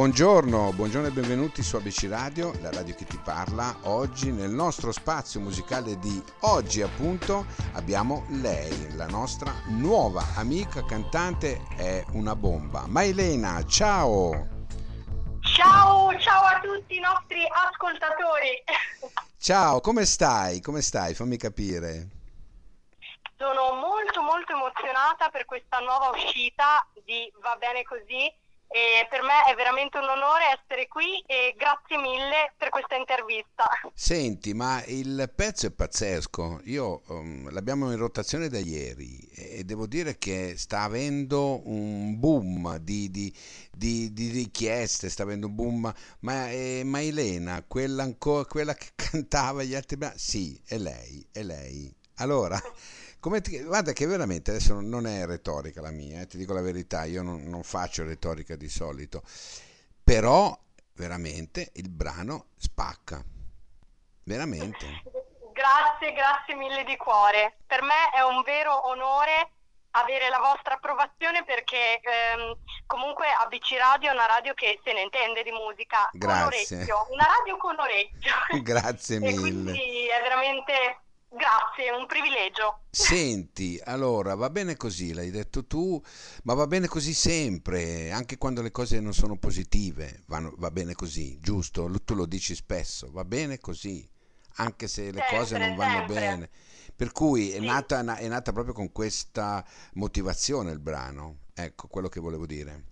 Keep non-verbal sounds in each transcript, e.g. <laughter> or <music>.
Buongiorno, buongiorno e benvenuti su ABC Radio, la radio che ti parla. Oggi nel nostro spazio musicale di oggi appunto abbiamo lei, la nostra nuova amica cantante, è una bomba. Mailena, ciao! Ciao, ciao a tutti i nostri ascoltatori. <laughs> Ciao, come stai? Come stai? Fammi capire. Sono molto molto emozionata per questa nuova uscita di Va bene così e per me è veramente un onore essere qui e grazie mille per questa intervista. Senti, ma il pezzo è pazzesco. Io um, l'abbiamo in rotazione da ieri e devo dire che sta avendo un boom di, di, di, di richieste, sta avendo un boom. Ma, eh, ma Elena, quella, ancora, quella che <laughs> cantava gli altri brani, sì, è lei, è lei. Allora. Ti, guarda che veramente adesso non è retorica la mia, eh, ti dico la verità, io non, non faccio retorica di solito, però veramente il brano spacca, veramente. Grazie, grazie mille di cuore. Per me è un vero onore avere la vostra approvazione perché ehm, comunque ABC Radio è una radio che se ne intende di musica Grazie. con orecchio, una radio con orecchio. <laughs> Grazie mille. e quindi è veramente Grazie, è un privilegio. Senti, allora va bene così, l'hai detto tu, ma va bene così sempre, anche quando le cose non sono positive, vanno, va bene così, giusto? Tu lo dici spesso, va bene così, anche se le sempre, cose non vanno sempre. bene. Per cui è, Sì. nata, è nata proprio con questa motivazione il brano, ecco quello che volevo dire.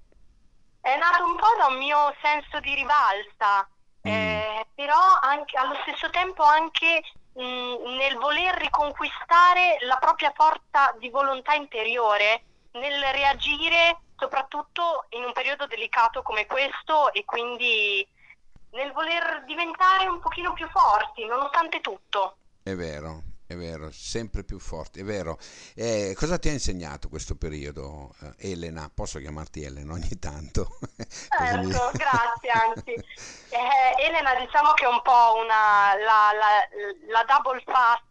È nato un po' da un mio senso di rivalsa, Mm. eh, però anche, allo stesso tempo anche nel voler riconquistare la propria forza di volontà interiore, nel reagire soprattutto in un periodo delicato come questo e quindi nel voler diventare un pochino più forti nonostante tutto. È vero, è vero, sempre più forti, è vero. Eh, cosa ti ha insegnato questo periodo, eh, Elena? Posso chiamarti Elena ogni tanto? <laughs> Mi- Certo, <laughs> grazie anzi. Eh, Elena diciamo che è un po' una, la, la- la double pass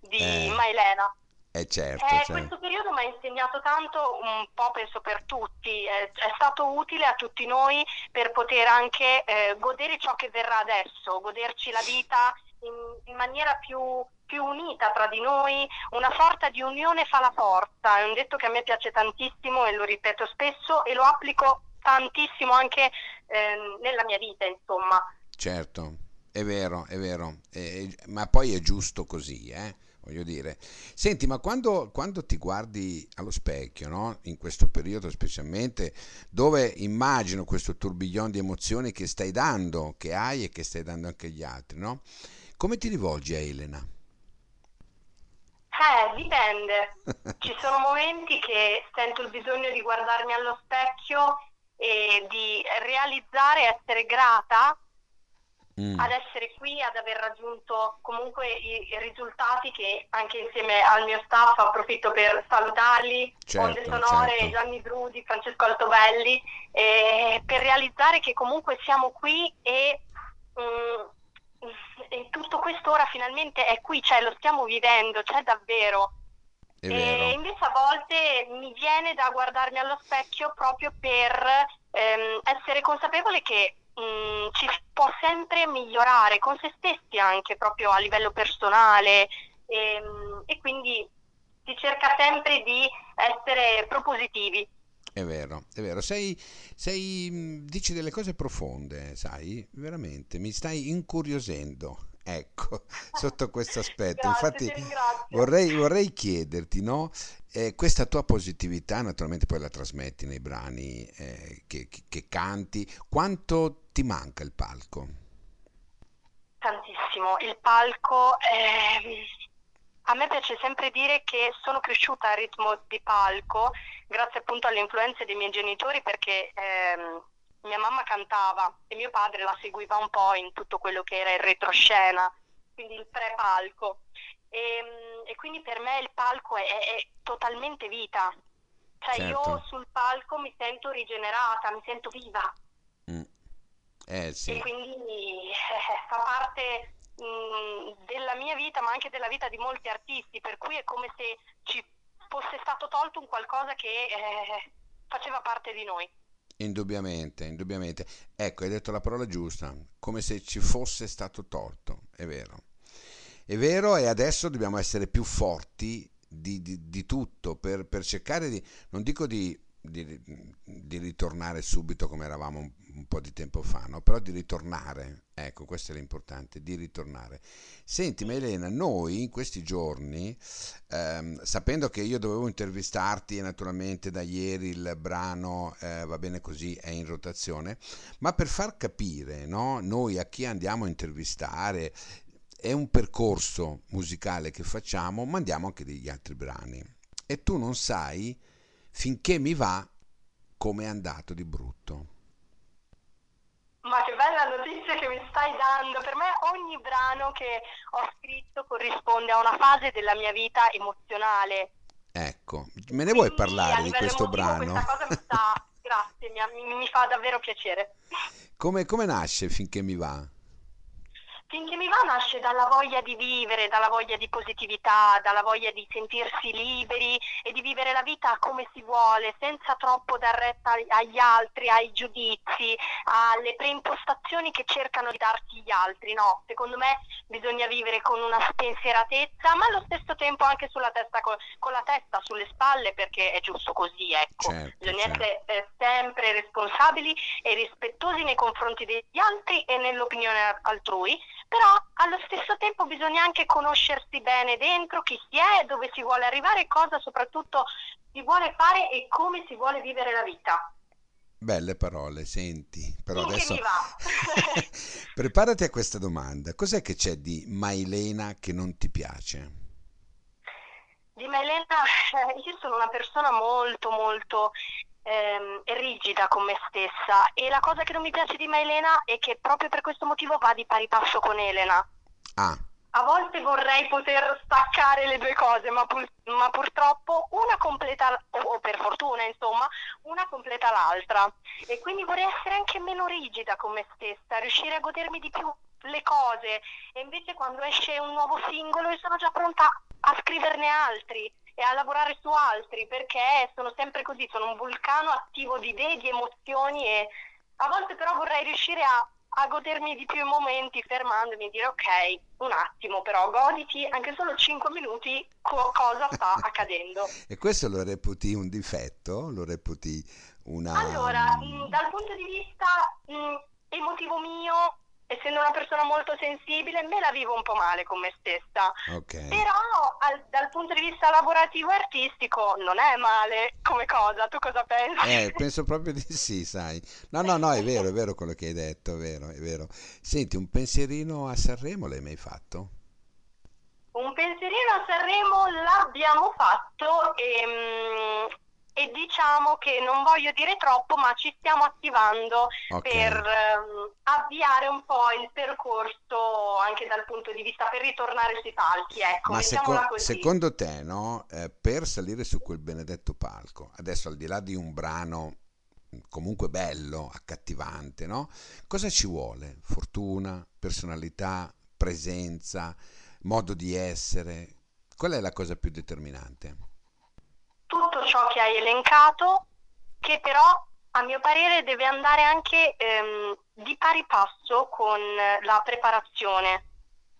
di Eh, Mailena. Eh certo, Eh, certo. questo periodo mi ha insegnato tanto, un po' penso per tutti, eh, è stato utile a tutti noi per poter anche eh, godere ciò che verrà adesso, goderci la vita in, in maniera più, più unita tra di noi, una sorta di unione fa la forza, è un detto che a me piace tantissimo e lo ripeto spesso e lo applico tantissimo anche ehm, nella mia vita, insomma. Certo, è vero, è vero, Eh, ma poi è giusto così, eh? Voglio dire. Senti, ma quando, quando ti guardi allo specchio, no? In questo periodo specialmente, dove immagino questo tourbillon di emozioni che stai dando, che hai e che stai dando anche agli altri, no? Come ti rivolgi a Elena? Eh, dipende. <laughs> Ci sono momenti che sento il bisogno di guardarmi allo specchio e di realizzare, essere grata Mm, ad essere qui, ad aver raggiunto comunque i, i risultati che anche insieme al mio staff approfitto per salutarli, Certo, Onde Sonore, certo. Gianni Brudi, Francesco Altobelli, eh, per realizzare che comunque siamo qui e, mm, e tutto questo ora finalmente è qui, cioè lo stiamo vivendo, c'è davvero. è E invece a volte mi viene da guardarmi allo specchio proprio per ehm, essere consapevole che mh, ci si può sempre migliorare con se stessi anche proprio a livello personale ehm, e, quindi si cerca sempre di essere propositivi. È vero, è vero. Sei, sei, mh, dici delle cose profonde, sai? Veramente, mi stai incuriosendo. Ecco, <laughs> sotto questo aspetto. Grazie, Infatti, vorrei, vorrei chiederti, no? Eh, questa tua positività, naturalmente poi la trasmetti nei brani eh, che, che- che canti. Quanto ti manca il palco? Tantissimo. Il palco, ehm, a me piace sempre dire che sono cresciuta a ritmo di palco grazie appunto alle influenze dei miei genitori perché ehm, mia mamma cantava e mio padre la seguiva un po' in tutto quello che era il retroscena, quindi il pre-palco. E, e quindi per me il palco è, è- totalmente vita. Cioè io Certo. sul palco mi sento rigenerata, mi sento viva. Mm. Eh e sì, quindi eh, fa parte mh, della mia vita ma anche della vita di molti artisti per cui è come se ci fosse stato tolto un qualcosa che eh, faceva parte di noi Indubbiamente, indubbiamente. Ecco, hai detto la parola giusta, come se ci fosse stato torto, è vero. È vero e adesso dobbiamo essere più forti di, di, di tutto per, per, cercare di, non dico di, di ritornare subito come eravamo un, po' di tempo fa, no? però di ritornare, ecco questo è l'importante, di ritornare. Senti Elena, noi in questi giorni, ehm, sapendo che io dovevo intervistarti e naturalmente da ieri il brano eh, va bene così è in rotazione, ma per far capire no? noi a chi andiamo a intervistare, è un percorso musicale che facciamo, mandiamo anche degli altri brani. E tu non sai finché mi va come è andato di brutto. Ma che bella notizia che mi stai dando. Per me ogni brano che ho scritto corrisponde a una fase della mia vita emozionale. Ecco, me ne vuoi parlare di questo brano? Questa cosa mi sta... <laughs> Grazie, mi, mi, fa davvero piacere. Come, come nasce finché mi va? Finché mi va nasce dalla voglia di vivere, dalla voglia di positività, dalla voglia di sentirsi liberi e di vivere la vita come si vuole, senza troppo dar retta agli altri, ai giudizi, alle preimpostazioni che cercano di darti gli altri. No, secondo me bisogna vivere con una spensieratezza, ma allo stesso tempo anche sulla testa, con, con la testa sulle spalle, perché è giusto così, ecco. Certo, bisogna certo. essere eh, sempre responsabili e rispettosi nei confronti degli altri e nell'opinione altrui però allo stesso tempo bisogna anche conoscersi bene dentro chi si è, dove si vuole arrivare, cosa soprattutto si vuole fare e come si vuole vivere la vita. Belle parole, senti, però sì, adesso <laughs> preparati a questa domanda. Cos'è che c'è di Mailena che non ti piace? Di Mailena, <laughs> io sono una persona molto molto ehm, rigida con me stessa e la cosa che non mi piace di Maelena è che proprio per questo motivo va di pari passo con Elena. Ah. A volte vorrei poter staccare le due cose, ma, pur, ma purtroppo una completa, o per fortuna insomma, una completa l'altra. E quindi vorrei essere anche meno rigida con me stessa, riuscire a godermi di più le cose. E invece quando esce un nuovo singolo io sono già pronta a scriverne altri e a lavorare su altri perché sono sempre così, sono un vulcano attivo di idee, di emozioni e a volte però vorrei riuscire a, a godermi di più i momenti fermandomi e dire ok, un attimo però goditi anche solo 5 minuti co- cosa sta <laughs> accadendo. e questo lo reputi un difetto? Lo reputi una... Allora, mh, dal punto di vista mh, emotivo mio essendo una persona molto sensibile, me la vivo un po' male con me stessa. Okay. Però al, dal punto di vista lavorativo e artistico non è male come cosa. Tu cosa pensi? Eh, penso proprio di sì, sai. No, no, no, è vero, è vero quello che hai detto, è vero, è vero. Senti, un pensierino a Sanremo l'hai mai fatto? Un pensierino a Sanremo l'abbiamo fatto e, mm, e diciamo che non voglio dire troppo, ma ci stiamo attivando okay. per um, avviare un po' il percorso anche dal punto di vista per ritornare sui palchi. Ecco, ma seco- secondo te, no, eh, per salire su quel benedetto palco, adesso al di là di un brano comunque bello, accattivante, no? Cosa ci vuole? Fortuna, personalità, presenza, modo di essere? Qual è la cosa più determinante? tutto ciò che hai elencato, che però a mio parere deve andare anche ehm, di pari passo con la preparazione.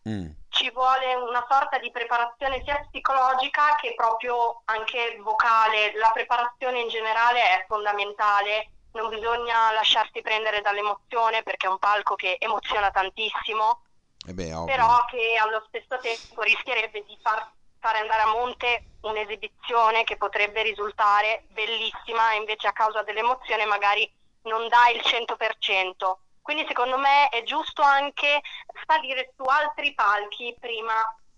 Mm. Ci vuole una sorta di preparazione sia psicologica che proprio anche vocale. La preparazione in generale è fondamentale, non bisogna lasciarsi prendere dall'emozione perché è un palco che emoziona tantissimo, eh beh, però che allo stesso tempo rischierebbe di far fare andare a monte un'esibizione che potrebbe risultare bellissima e invece a causa dell'emozione magari non dà il 100%. Quindi secondo me è giusto anche salire su altri palchi prima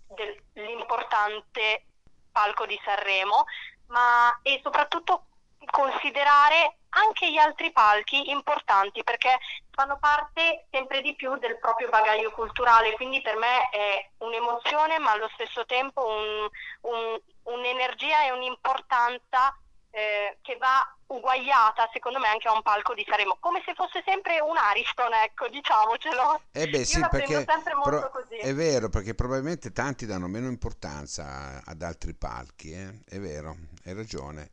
dell'importante palco di Sanremo, ma e soprattutto considerare anche gli altri palchi importanti perché fanno parte sempre di più del proprio bagaglio culturale, quindi per me è un'emozione ma allo stesso tempo un, un, un'energia e un'importanza eh, che va uguagliata secondo me anche a un palco di Sanremo, come se fosse sempre un Ariston, ecco, diciamocelo. Eh beh, sì, perché pro- è vero, perché probabilmente tanti danno meno importanza ad altri palchi, eh? è vero, hai ragione.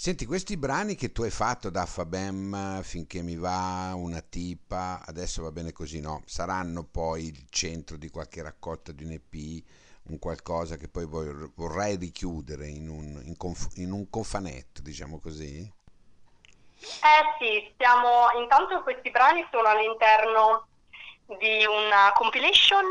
Senti, questi brani che tu hai fatto da Fabem finché mi va una tipa, adesso va bene così, no? Saranno poi il centro di qualche raccolta di un EP, un qualcosa che poi vorrei richiudere in un, in conf- in un cofanetto, diciamo così? Eh sì, stiamo, intanto questi brani sono all'interno di una compilation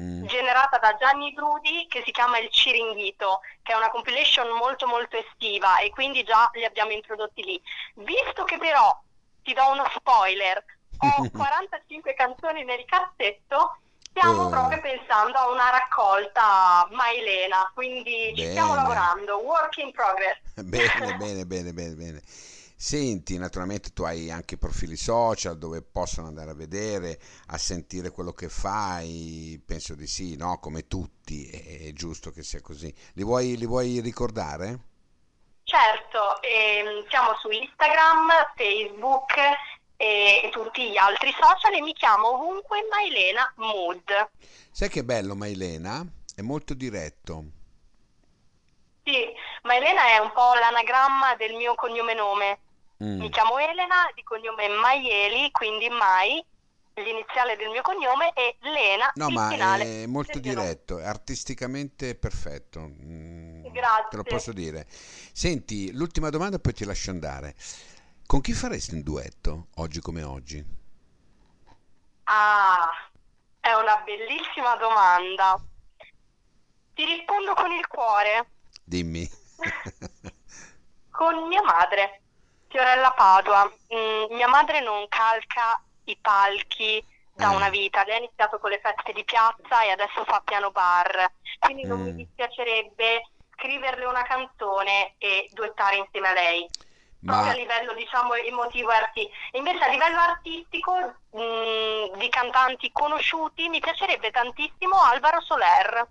mm. generata da Gianni Brudi che si chiama Il Ciringhito, che è una compilation molto molto estiva e quindi già li abbiamo introdotti lì. Visto che però, ti do uno spoiler, ho <laughs> 45 canzoni nel cassetto, stiamo oh. proprio pensando a una raccolta Mailena, quindi bene. ci stiamo lavorando, work in progress. <laughs> <laughs> bene, bene, bene, bene, bene. Senti, naturalmente tu hai anche profili social dove possono andare a vedere, a sentire quello che fai, penso di sì, no? Come tutti, è, è giusto che sia così. Li vuoi, li vuoi ricordare? Certo, ehm, siamo su Instagram, Facebook e, e tutti gli altri social e mi chiamo ovunque Mailena Mood. Sai che bello Mailena? È molto diretto. Sì, Mailena è un po' l'anagramma del mio cognome nome. Mm. Mi chiamo Elena, di cognome Maieli, quindi Mai, l'iniziale del mio cognome, e Lena. No, ma è molto diretto, è artisticamente perfetto. Mm, Grazie. Te lo posso dire. Senti, l'ultima domanda poi ti lascio andare. Con chi faresti un duetto, oggi come oggi? Ah, è una bellissima domanda. Ti rispondo con il cuore. Dimmi. con mia madre. Fiorella Padua, mm, mia madre non calca i palchi da mm. una vita, lei ha iniziato con le feste di piazza e adesso fa piano bar, quindi non mi mm. dispiacerebbe scriverle una canzone e duettare insieme a lei. Ma... Proprio a livello diciamo emotivo e artistico. Invece a livello artistico mh, mm, di cantanti conosciuti mi piacerebbe tantissimo Alvaro Soler.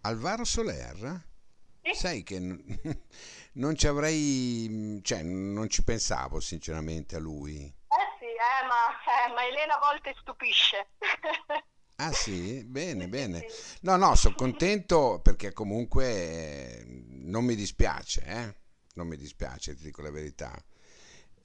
Alvaro Soler? Sì. Sai che <laughs> non ci avrei, cioè non ci pensavo sinceramente a lui. Eh sì, eh, ma, eh, ma Elena a volte stupisce. <laughs> Ah sì? Bene, bene. No, no, sono contento perché comunque eh, non mi dispiace, eh? Non mi dispiace, ti dico la verità.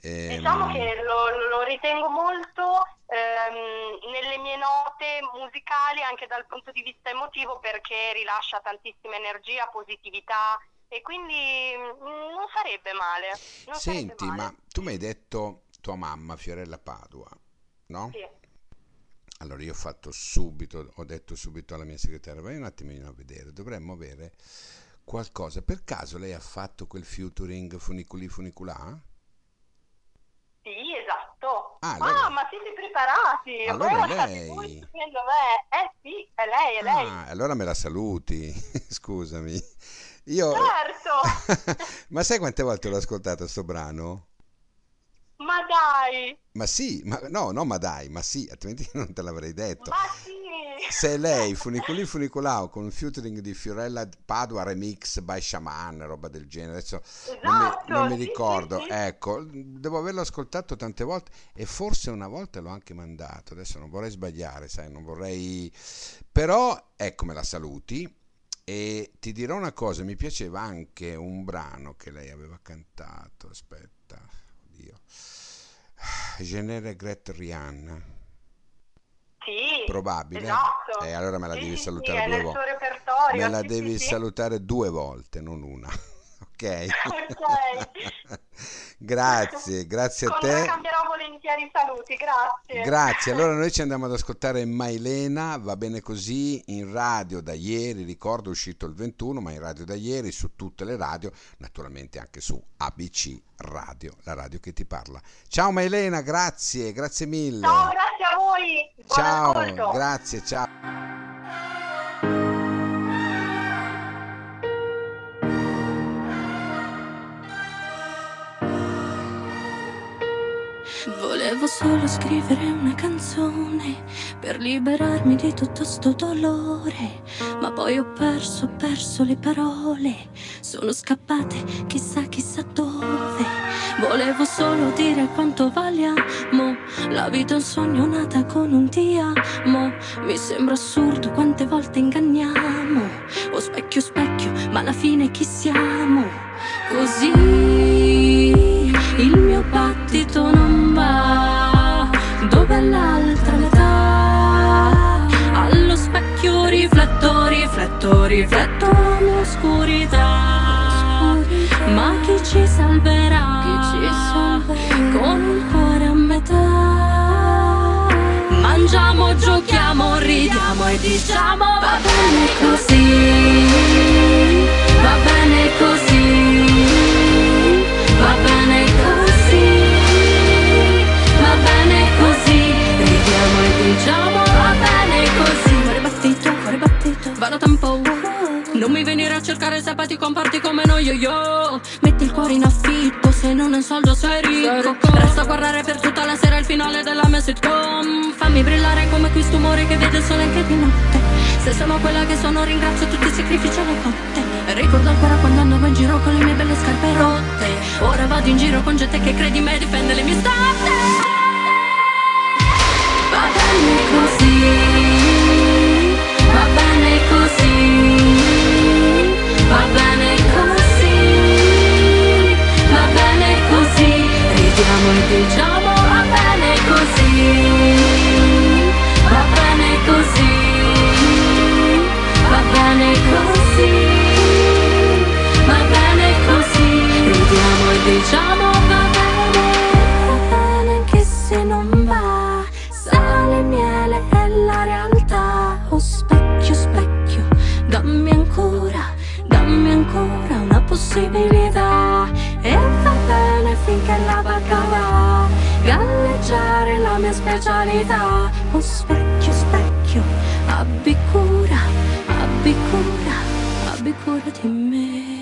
Ehm... Diciamo che lo, lo ritengo molto ehm, nelle mie note musicali anche dal punto di vista emotivo perché rilascia tantissima energia, positività, e quindi mm, non sarebbe male. Non Senti, sarebbe male. ma tu mi hai detto tua mamma Fiorella Padua, no? Sì. Allora io ho fatto subito, ho detto subito alla mia segretaria, vai un attimino a vedere, dovremmo avere qualcosa. Per caso lei ha fatto quel featuring funiculi funiculà? Sì, esatto. Ah, allora... ah ma siete preparati? Allora è lei. Eh sì, è lei, è lei. Ah, allora me la saluti, <laughs> scusami. Io... Certo! <laughs> ma sai quante volte l'ho ascoltato sto brano? Ma dai! Ma sì, ma no, no, ma dai, ma sì, altrimenti <laughs> non te l'avrei detto. Ma sì! Se lei, Funiculi Funiculao, con un featuring di Fiorella Padua remix by Shaman, roba del genere, adesso esatto, non, mi, non mi esatto, ricordo, sì, sì, ecco, devo averlo ascoltato tante volte e forse una volta l'ho anche mandato, adesso non vorrei sbagliare, sai, non vorrei... Però, ecco, me la saluti, e ti dirò una cosa, mi piaceva anche un brano che lei aveva cantato, aspetta, oddio. Je ne regrette rien. Sì, Probabile. Esatto. E eh, allora me la sì, devi sì, salutare sì, due volte. Me la devi salutare due volte, non una. Ok? <laughs> grazie, grazie a te. cambierò volentieri i saluti, grazie. Grazie, allora <laughs> noi ci andiamo ad ascoltare Mailena, va bene così, in radio da ieri, ricordo è uscito il 21, ma in radio da ieri, su tutte le radio, naturalmente anche su ABC Radio, la radio che ti parla. Ciao Mailena, grazie, grazie mille. Ciao, grazie a voi. Buon ciao, ascolto. grazie, ciao. Volevo solo scrivere una canzone per liberarmi di tutto sto dolore, ma poi ho perso, ho perso le parole, sono scappate chissà chissà dove. Volevo solo dire quanto valiamo, la vita è un sogno nata con un ti amo, mi sembra assurdo quante volte inganniamo, o specchio specchio, ma alla fine chi siamo? Così battito non rifletto, rifletto l'oscurità. Ma chi ci salverà? Chi ci salverà? Con il cuore a metà. Mangiamo, giochiamo, ridiamo e diciamo va bene così. Va bene così. Cercare se poi ti comporti come noi yo yo. Metti il cuore in affitto se non hai soldo sei ricco. Resta a guardare per tutta la sera il finale della mia sitcom. Fammi brillare come questo umore che vede il sole anche di notte. Se sono quella che sono ringrazio tutti i sacrifici alle cotte. Ricordo ancora quando andavo in giro con le mie belle scarpe rotte. Ora vado in giro con gente che credi me difende le mie stelle Va bene così possibilità e va bene finché la barca va galleggiare la mia specialità. Oh specchio specchio. Abbi cura abbi cura abbi cura di me